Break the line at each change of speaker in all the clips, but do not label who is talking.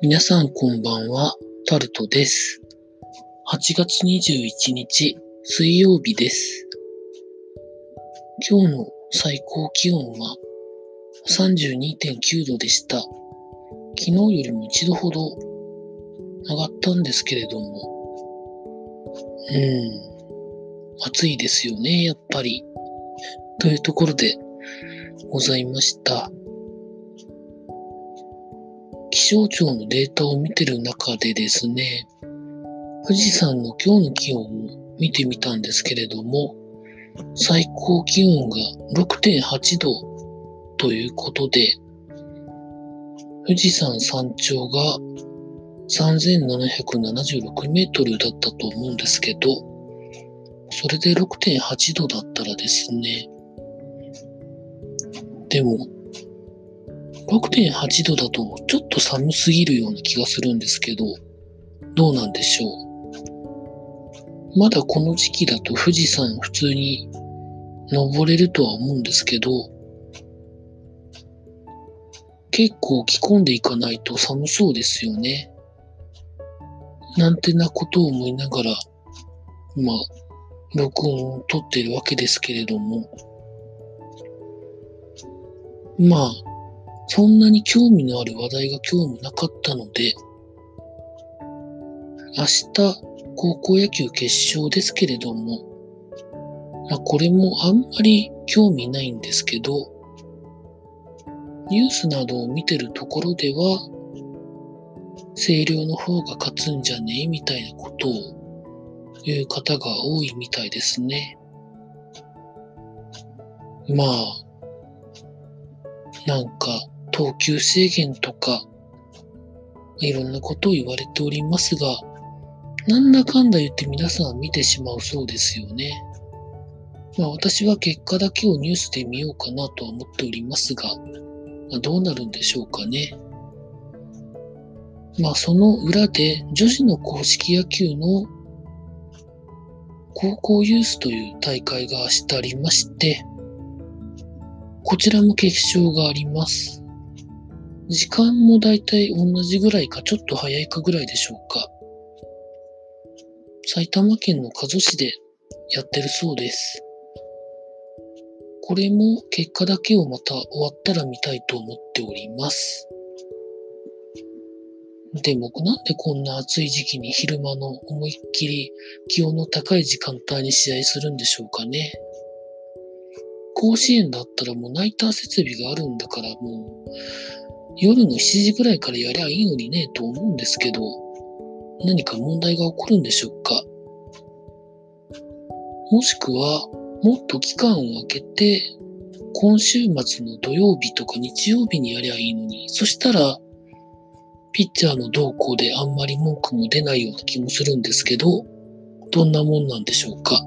皆さんこんばんは、タルトです。8月21日、水曜日です。今日の最高気温は32.9度でした。昨日よりも一度ほど上がったんですけれども、うん、暑いですよね、やっぱり。というところでございました。気象庁のデータを見てる中でですね、富士山の今日の気温を見てみたんですけれども、最高気温が6.8度ということで、富士山山頂が3776メートルだったと思うんですけど、それで6.8度だったらですね、でも、6.8度だとちょっと寒すぎるような気がするんですけど、どうなんでしょう？まだこの時期だと富士山普通に登れるとは思うんですけど、結構着込んでいかないと寒そうですよね。なんてなことを思いながら、まあ、録音を撮ってるわけですけれども、まあ、そんなに興味のある話題が今日もなかったので、明日、高校野球決勝ですけれども、まあ、これもあんまり興味ないんですけど、ニュースなどを見てるところでは、星稜の方が勝つんじゃねえみたいなことを言う方が多いみたいですね。まあ、なんか、投球制限とか、いろんなことを言われておりますが、なんだかんだ言って皆さん見てしまうそうですよね。まあ私は結果だけをニュースで見ようかなとは思っておりますが、まあ、どうなるんでしょうかね。まあその裏で女子の公式野球の高校ユースという大会が明日ありまして、こちらも決勝があります。時間もだいたい同じぐらいか、ちょっと早いかぐらいでしょうか。埼玉県の加須市でやってるそうです。これも結果だけをまた終わったら見たいと思っております。でもなんでこんな暑い時期に昼間の思いっきり気温の高い時間帯に試合するんでしょうかね。甲子園だったらもうナイター設備があるんだからもう夜の7時ぐらいからやりゃいいのにねと思うんですけど何か問題が起こるんでしょうか？もしくはもっと期間を空けて今週末の土曜日とか日曜日にやりゃいいのにそしたらピッチャーの動向であんまり文句も出ないような気もするんですけどどんなもんなんでしょうか？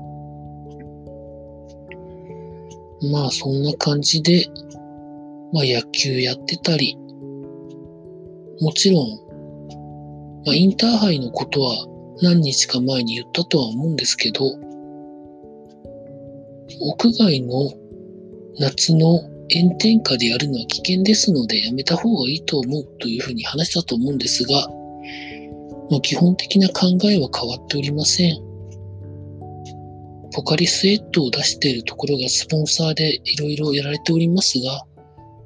まあそんな感じで、まあ野球やってたり、もちろん、まあインターハイのことは何日か前に言ったとは思うんですけど、屋外の夏の炎天下でやるのは危険ですのでやめた方がいいと思うというふうに話したと思うんですが、まあ、基本的な考えは変わっておりません。ポカリスエットを出しているところがスポンサーでいろいろやられておりますが、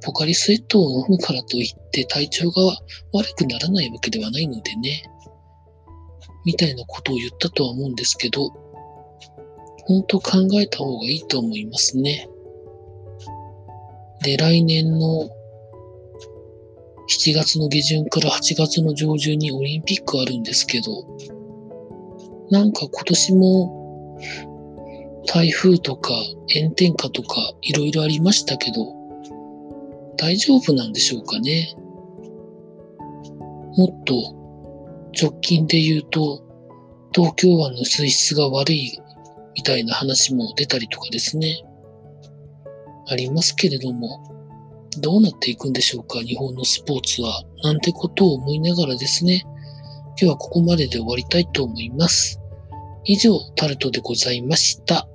ポカリスエットを飲むからといって体調が悪くならないわけではないのでね。みたいなことを言ったとは思うんですけど、本当考えた方がいいと思いますね。で、来年の7月の下旬から8月の上旬にオリンピックあるんですけど、なんか今年も台風とか炎天下とかいろいろありましたけど、大丈夫なんでしょうかね。もっと直近で言うと、東京湾の水質が悪いみたいな話も出たりとかですね。ありますけれども、どうなっていくんでしょうか、日本のスポーツは。なんてことを思いながらですね、今日はここまでで終わりたいと思います。以上、タルトでございました。